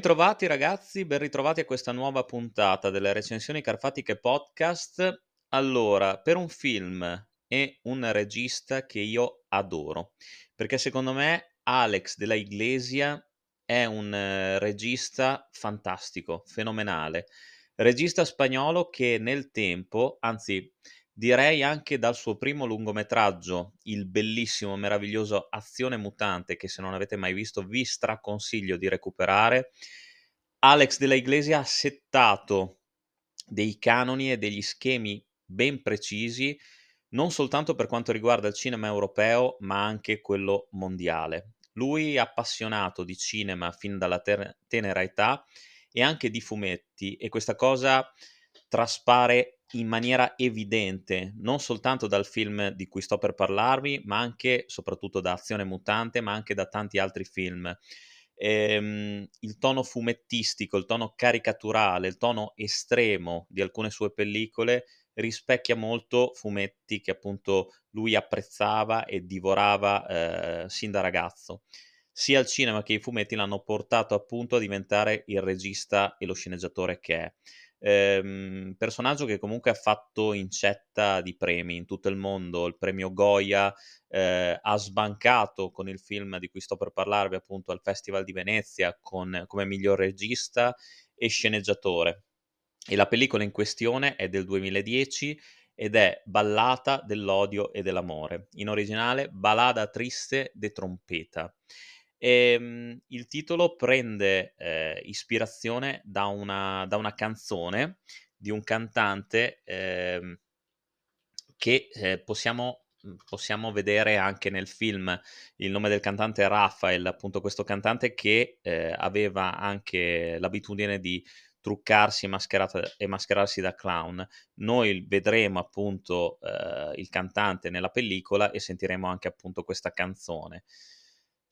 Bentrovati ragazzi, ben ritrovati a questa nuova puntata delle recensioni carfatiche podcast. Allora, per un film e un regista che io adoro, perché secondo me Alex della Iglesia è un eh, regista fantastico, fenomenale. Regista spagnolo che nel tempo, anzi direi anche dal suo primo lungometraggio, il bellissimo, meraviglioso Azione Mutante, che se non avete mai visto vi straconsiglio di recuperare. Alex della Iglesia ha settato dei canoni e degli schemi ben precisi, non soltanto per quanto riguarda il cinema europeo, ma anche quello mondiale. Lui è appassionato di cinema fin dalla ter- tenera età e anche di fumetti e questa cosa traspare in maniera evidente, non soltanto dal film di cui sto per parlarvi, ma anche soprattutto da Azione Mutante, ma anche da tanti altri film. Ehm, il tono fumettistico, il tono caricaturale, il tono estremo di alcune sue pellicole rispecchia molto fumetti che appunto lui apprezzava e divorava eh, sin da ragazzo. Sia il cinema che i fumetti l'hanno portato appunto a diventare il regista e lo sceneggiatore che è. Ehm, personaggio che comunque ha fatto incetta di premi in tutto il mondo, il premio Goya, eh, ha sbancato con il film di cui sto per parlarvi appunto al Festival di Venezia con, come miglior regista e sceneggiatore. E la pellicola in questione è del 2010 ed è Ballata dell'odio e dell'amore, in originale Balada triste de trompeta. E, ehm, il titolo prende eh, ispirazione da una, da una, canzone di un cantante eh, che eh, possiamo, mhmm, possiamo, vedere anche nel film. Il nome del cantante è Raphael, appunto questo cantante che eh, aveva anche l'abitudine di truccarsi e, mascherarsi da clown. Noi vedremo appunto eh, il cantante nella pellicola e sentiremo anche appunto questa canzone.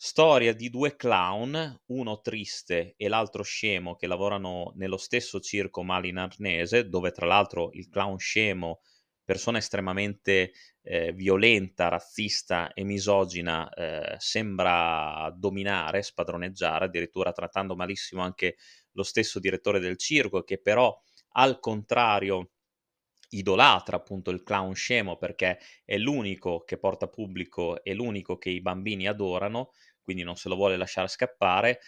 Storia di due clown, uno triste e l'altro scemo, che lavorano nello stesso circo malinarnese, dove tra l'altro il clown scemo, persona estremamente eh, violenta, razzista e misogina, eh, sembra dominare, spadroneggiare, addirittura trattando malissimo anche lo stesso direttore del circo, che però al contrario idolatra appunto il clown scemo perché è l'unico che porta pubblico e l'unico che i bambini adorano, quindi non se lo vuole lasciare scappare.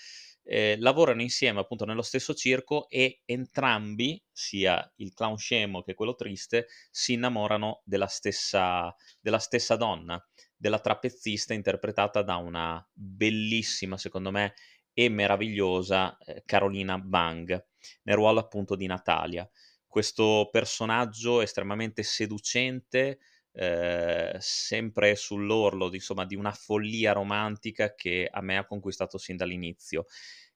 Eh, lavorano insieme appunto nello stesso circo e entrambi, sia il clown scemo che quello triste, si innamorano della stessa, della stessa donna, della trapezzista interpretata da una bellissima, secondo me, e meravigliosa eh, Carolina Bang, nel ruolo appunto di Natalia questo personaggio estremamente seducente, eh, sempre sull'orlo insomma, di una follia romantica che a me ha conquistato sin dall'inizio,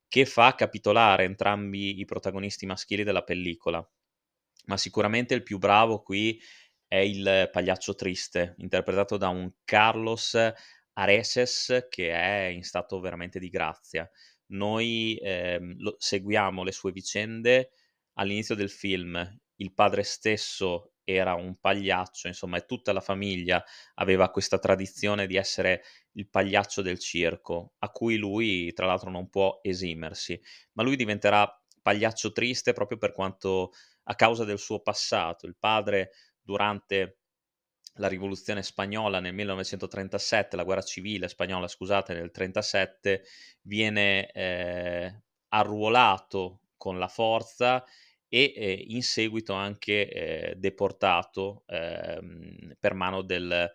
che fa capitolare entrambi i protagonisti maschili della pellicola. Ma sicuramente il più bravo qui è il pagliaccio triste, interpretato da un Carlos Areces che è in stato veramente di grazia. Noi eh, lo, seguiamo le sue vicende all'inizio del film il padre stesso era un pagliaccio, insomma, e tutta la famiglia aveva questa tradizione di essere il pagliaccio del circo, a cui lui, tra l'altro, non può esimersi. Ma lui diventerà pagliaccio triste proprio per quanto a causa del suo passato. Il padre, durante la rivoluzione spagnola nel 1937, la guerra civile spagnola, scusate, nel 1937, viene eh, arruolato con la forza e eh, in seguito anche eh, deportato ehm, per mano del,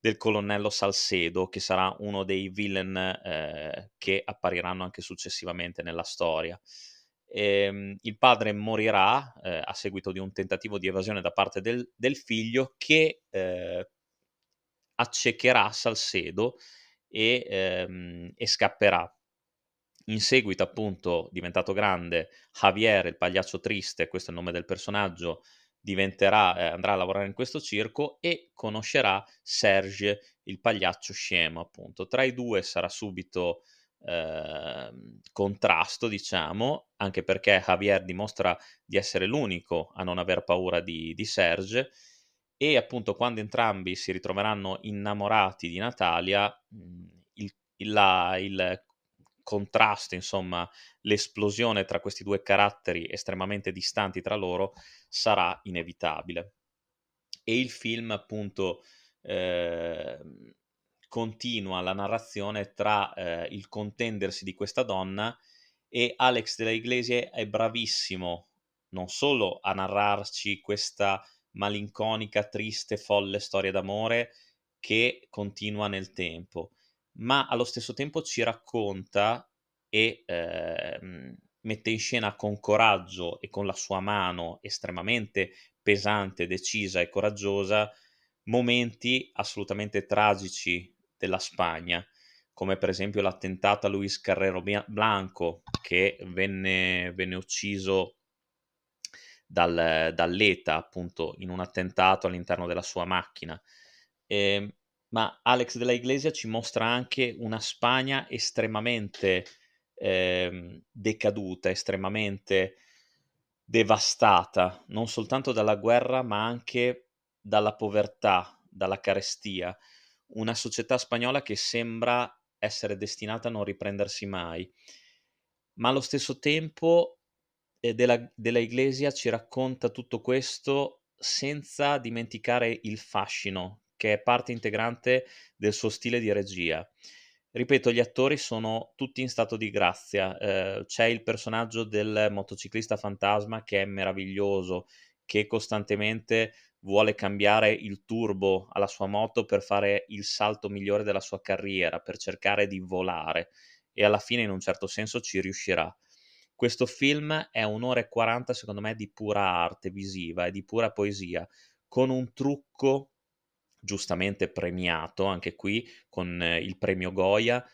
del, colonnello Salcedo, che sarà uno dei villain eh, che appariranno anche successivamente nella storia. Ehm, il padre morirà eh, a seguito di un tentativo di evasione da parte del, del figlio che eh, accecherà Salcedo e, ehm, e scapperà in seguito, appunto, diventato grande, Javier, il pagliaccio triste, questo è il nome del personaggio, diventerà, eh, andrà a lavorare in questo circo e conoscerà Serge, il pagliaccio scemo, appunto. Tra i due sarà subito eh, contrasto, diciamo, anche perché Javier dimostra di essere l'unico a non aver paura di, di Serge e appunto quando entrambi si ritroveranno innamorati di Natalia, il, il, la, il contrasto, insomma, l'esplosione tra questi due caratteri estremamente distanti tra loro sarà inevitabile. E il film, appunto, eh, continua la narrazione tra eh, il contendersi di questa donna e Alex de la Iglesia è bravissimo non solo a narrarci questa malinconica, triste, folle storia d'amore che continua nel tempo, ma allo stesso tempo ci racconta e eh, mette in scena con coraggio e con la sua mano estremamente pesante, decisa e coraggiosa momenti assolutamente tragici della Spagna, come per esempio l'attentato a Luis Carrero Blanco che venne, venne ucciso dal, dall'ETA appunto in un attentato all'interno della sua macchina. Eh, ma Alex della Iglesia ci mostra anche una Spagna estremamente eh, decaduta, estremamente devastata, non soltanto dalla guerra, ma anche dalla povertà, dalla carestia. Una società spagnola che sembra essere destinata a non riprendersi mai. Ma allo stesso tempo eh, della, della Iglesia ci racconta tutto questo senza dimenticare il fascino che è parte integrante del suo stile di regia. Ripeto, gli attori sono tutti in stato di grazia. Eh, c'è il personaggio del motociclista fantasma che è meraviglioso, che costantemente vuole cambiare il turbo alla sua moto per fare il salto migliore della sua carriera, per cercare di volare e alla fine in un certo senso ci riuscirà. Questo film è un'ora e 40 secondo me di pura arte visiva e di pura poesia, con un trucco giustamente premiato anche qui con eh, il premio Goya,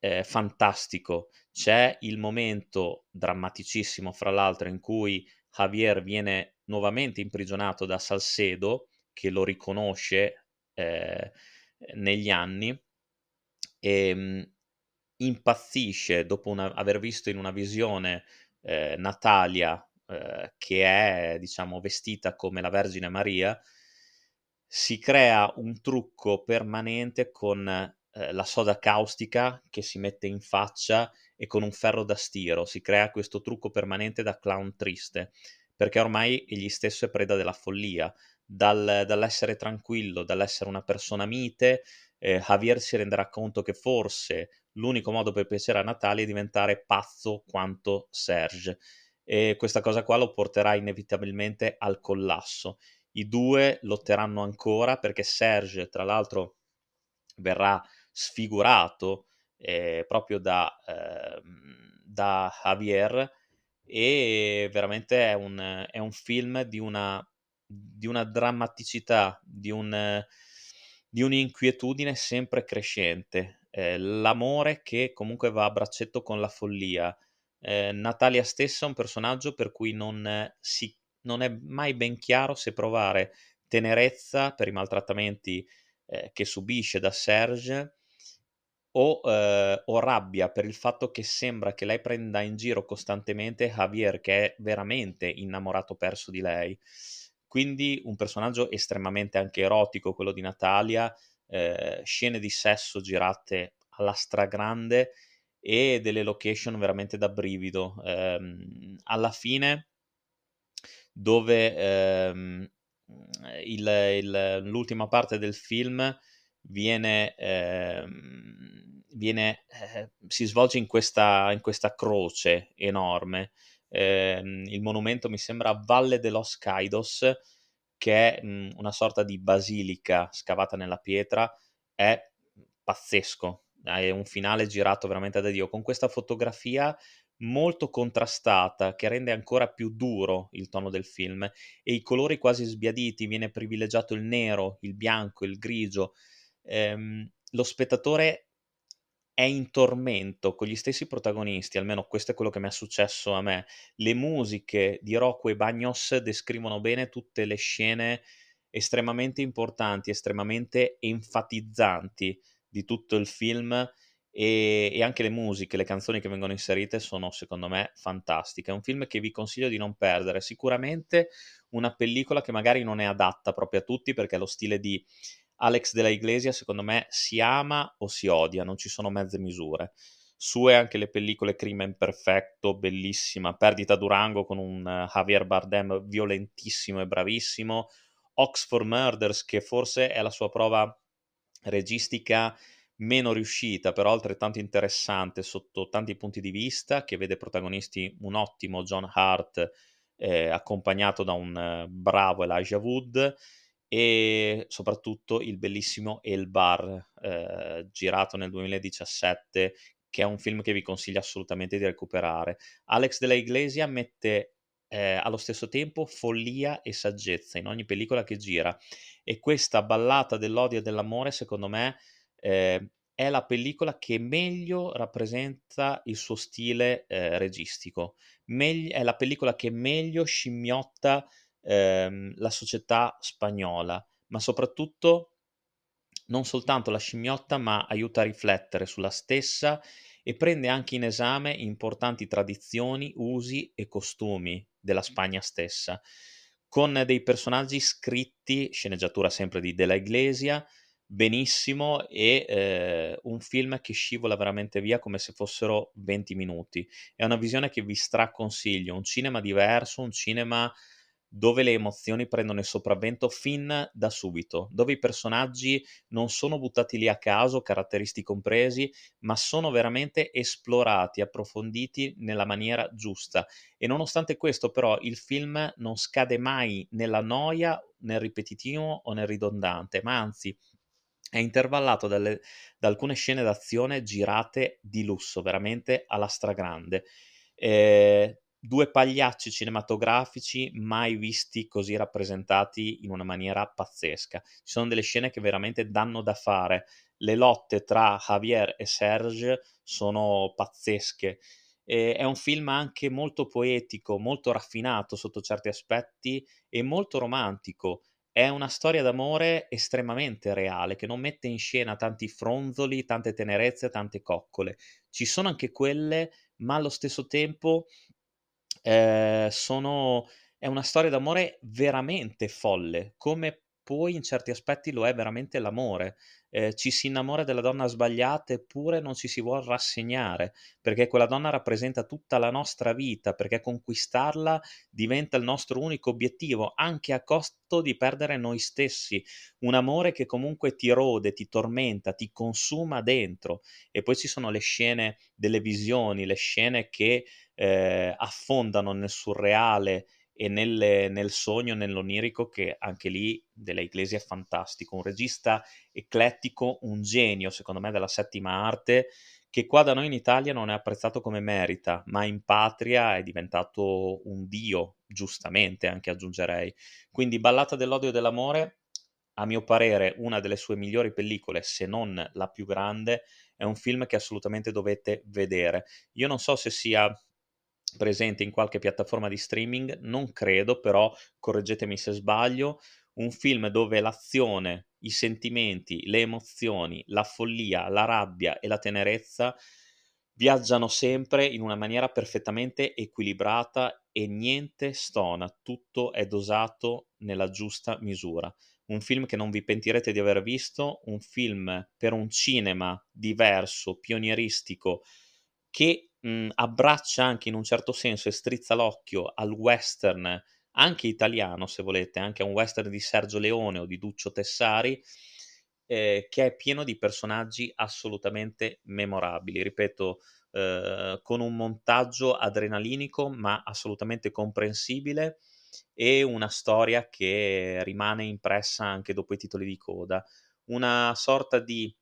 eh, fantastico. C'è il momento drammaticissimo, fra l'altro, in cui Javier viene nuovamente imprigionato da Salcedo, che lo riconosce eh, negli anni, e mh, mm, impazzisce dopo una, aver visto in una visione eh, Natalia, eh, che è, diciamo, vestita come la Vergine Maria, si crea un trucco permanente con eh, la soda caustica che si mette in faccia e con un ferro da stiro. Si crea questo trucco permanente da clown triste, perché ormai egli stesso è preda della follia. Dal, dall'essere tranquillo, dall'essere una persona mite, eh, Javier si renderà conto che forse l'unico modo per piacere a Natalia è diventare pazzo quanto Serge. E questa cosa qua lo porterà inevitabilmente al collasso i due lotteranno ancora perché Serge, tra l'altro, verrà sfigurato eh, proprio da, eh, da, Javier e veramente è un, è un film di una, di una drammaticità, di, un, di un'inquietudine sempre crescente. Eh, l'amore che comunque va a braccetto con la follia. Eh, Natalia stessa è un personaggio per cui non si non è mai ben chiaro se provare tenerezza per i maltrattamenti eh, che subisce da Serge o, eh, o, rabbia per il fatto che sembra che lei prenda in giro costantemente Javier, che è veramente innamorato perso di lei. Quindi un personaggio estremamente anche erotico, quello di Natalia, eh, scene di sesso girate alla stragrande e delle location veramente da brivido. Eh, alla fine dove ehm, il, il, l'ultima parte del film viene, ehm, viene eh, si svolge in questa, in questa croce enorme. Eh, il monumento mi sembra Valle de los Caidos, che è mh, una sorta di basilica scavata nella pietra, è pazzesco. È un finale girato veramente da Dio. Con questa fotografia molto contrastata che rende ancora più duro il tono del film e i colori quasi sbiaditi, viene privilegiato il nero, il bianco, il grigio. Ehm, lo spettatore è in tormento con gli stessi protagonisti, almeno questo è quello che mi è successo a me. Le musiche di Rocco e Bagnos descrivono bene tutte le scene estremamente importanti, estremamente enfatizzanti di tutto il film e, e, anche le musiche, le canzoni che vengono inserite sono secondo me fantastiche. È un film che vi consiglio di non perdere. Sicuramente una pellicola che magari non è adatta proprio a tutti perché lo stile di Alex della Iglesia secondo me si ama o si odia, non ci sono mezze misure. Sue anche le pellicole Crimen Perfetto, bellissima, Perdita Durango con un uh, Javier Bardem violentissimo e bravissimo, Oxford Murders che forse è la sua prova registica meno riuscita, però altrettanto interessante sotto tanti punti di vista, che vede protagonisti un ottimo John Hart eh, accompagnato da un eh, bravo Elijah Wood e soprattutto il bellissimo El Bar, eh, girato nel 2017, che è un film che vi consiglio assolutamente di recuperare. Alex della Iglesia mette eh, allo stesso tempo follia e saggezza in ogni pellicola che gira e questa ballata dell'odio e dell'amore, secondo me, eh, è la pellicola che meglio rappresenta il suo stile eh, registico, Megli- è la pellicola che meglio scimmiotta ehm, la società spagnola, ma soprattutto non soltanto la scimmiotta, ma aiuta a riflettere sulla stessa e prende anche in esame importanti tradizioni, usi e costumi della Spagna stessa, con dei personaggi scritti, sceneggiatura sempre di Della Iglesia, benissimo e eh, un film che scivola veramente via come se fossero 20 minuti. È una visione che vi straconsiglio, un cinema diverso, un cinema dove le emozioni prendono il sopravvento fin da subito, dove i personaggi non sono buttati lì a caso, caratteristi compresi, ma sono veramente esplorati, approfonditi nella maniera giusta. E nonostante questo, però, il film non scade mai nella noia, nel ripetitivo o nel ridondante, ma anzi è intervallato dalle, da alcune scene d'azione girate di lusso, veramente alla stragrande. Eh, due pagliacci cinematografici mai visti così rappresentati in una maniera pazzesca. Ci sono delle scene che veramente danno da fare. Le lotte tra Javier e Serge sono pazzesche. E è un film anche molto poetico, molto raffinato sotto certi aspetti e molto romantico. È una storia d'amore estremamente reale, che non mette in scena tanti fronzoli, tante tenerezze, tante coccole. Ci sono anche quelle, ma allo stesso tempo eh, sono, è una storia d'amore veramente folle, come poi in certi aspetti lo è veramente l'amore. Eh, ci si innamora della donna sbagliata eppure non ci si vuole rassegnare, perché quella donna rappresenta tutta la nostra vita, perché conquistarla diventa il nostro unico obiettivo, anche a costo di perdere noi stessi. Un amore che comunque ti rode, ti tormenta, ti consuma dentro. E poi ci sono le scene delle visioni, le scene che eh, affondano nel surreale e nelle, nel sogno, nell'onirico, che anche lì della Iglesia è fantastico. Un regista eclettico, un genio, secondo me, della settima arte, che qua da noi in Italia non è apprezzato come merita, ma in patria è diventato un dio, giustamente anche aggiungerei. Quindi Ballata dell'odio e dell'amore, a mio parere, una delle sue migliori pellicole, se non la più grande, è un film che assolutamente dovete vedere. Io non so se sia presente in qualche piattaforma di streaming, non credo, però correggetemi se sbaglio, un film dove l'azione, i sentimenti, le emozioni, la follia, la rabbia e la tenerezza viaggiano sempre in una maniera perfettamente equilibrata e niente stona, tutto è dosato nella giusta misura. Un film che non vi pentirete di aver visto, un film per un cinema diverso, pionieristico, che mh, mhmm, abbraccia anche in un certo senso e strizza l'occhio al western, anche italiano se volete, anche a un western di Sergio Leone o di Duccio Tessari, eh, che è pieno di personaggi assolutamente memorabili. Ripeto, eh, con un montaggio adrenalinico ma assolutamente comprensibile e una storia che rimane impressa anche dopo i titoli di coda. Una sorta di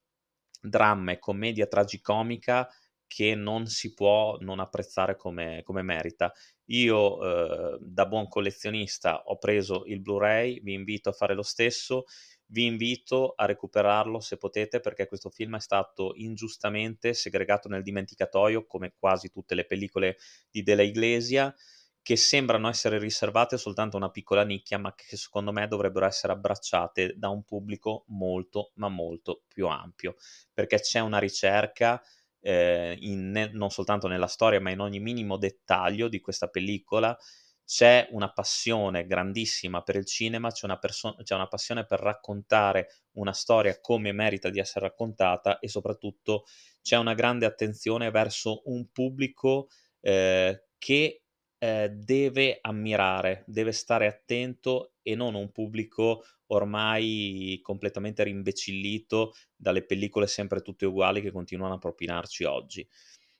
dramma e commedia tragicomica che non si può non apprezzare come, come merita. Io eh, da buon collezionista ho preso il Blu-ray, vi invito a fare lo stesso, vi invito a recuperarlo se potete perché questo film è stato ingiustamente segregato nel dimenticatoio come quasi tutte le pellicole di Della Iglesia che sembrano essere riservate soltanto a una piccola nicchia ma che secondo me dovrebbero essere abbracciate da un pubblico molto ma molto più ampio perché c'è una ricerca eh, in, non soltanto nella storia, ma in ogni minimo dettaglio di questa pellicola. C'è una passione grandissima per il cinema, c'è una, perso- c'è una passione per raccontare una storia come merita di essere raccontata e soprattutto c'è una grande attenzione verso un pubblico eh, che eh, deve ammirare, deve stare attento e non un pubblico ormai completamente rimbecillito dalle pellicole sempre tutte uguali che continuano a propinarci oggi.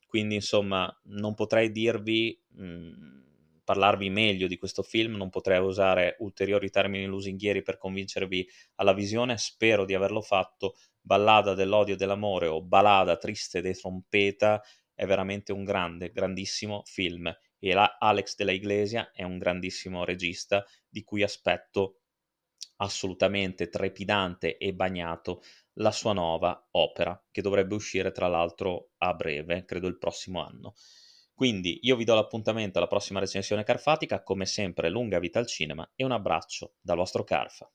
Quindi, insomma, non potrei dirvi, mh, mhmm, parlarvi meglio di questo film, non potrei usare ulteriori termini lusinghieri per convincervi alla visione, spero di averlo fatto. Ballada dell'odio e dell'amore o Balada triste de trompeta è veramente un grande, grandissimo film e la Alex della Iglesia è un grandissimo regista di cui aspetto assolutamente trepidante e bagnato la sua nuova opera, che dovrebbe uscire tra l'altro a breve, credo il prossimo anno. Quindi io vi do l'appuntamento alla prossima recensione carfatica, come sempre lunga vita al cinema e un abbraccio dal vostro Carfa.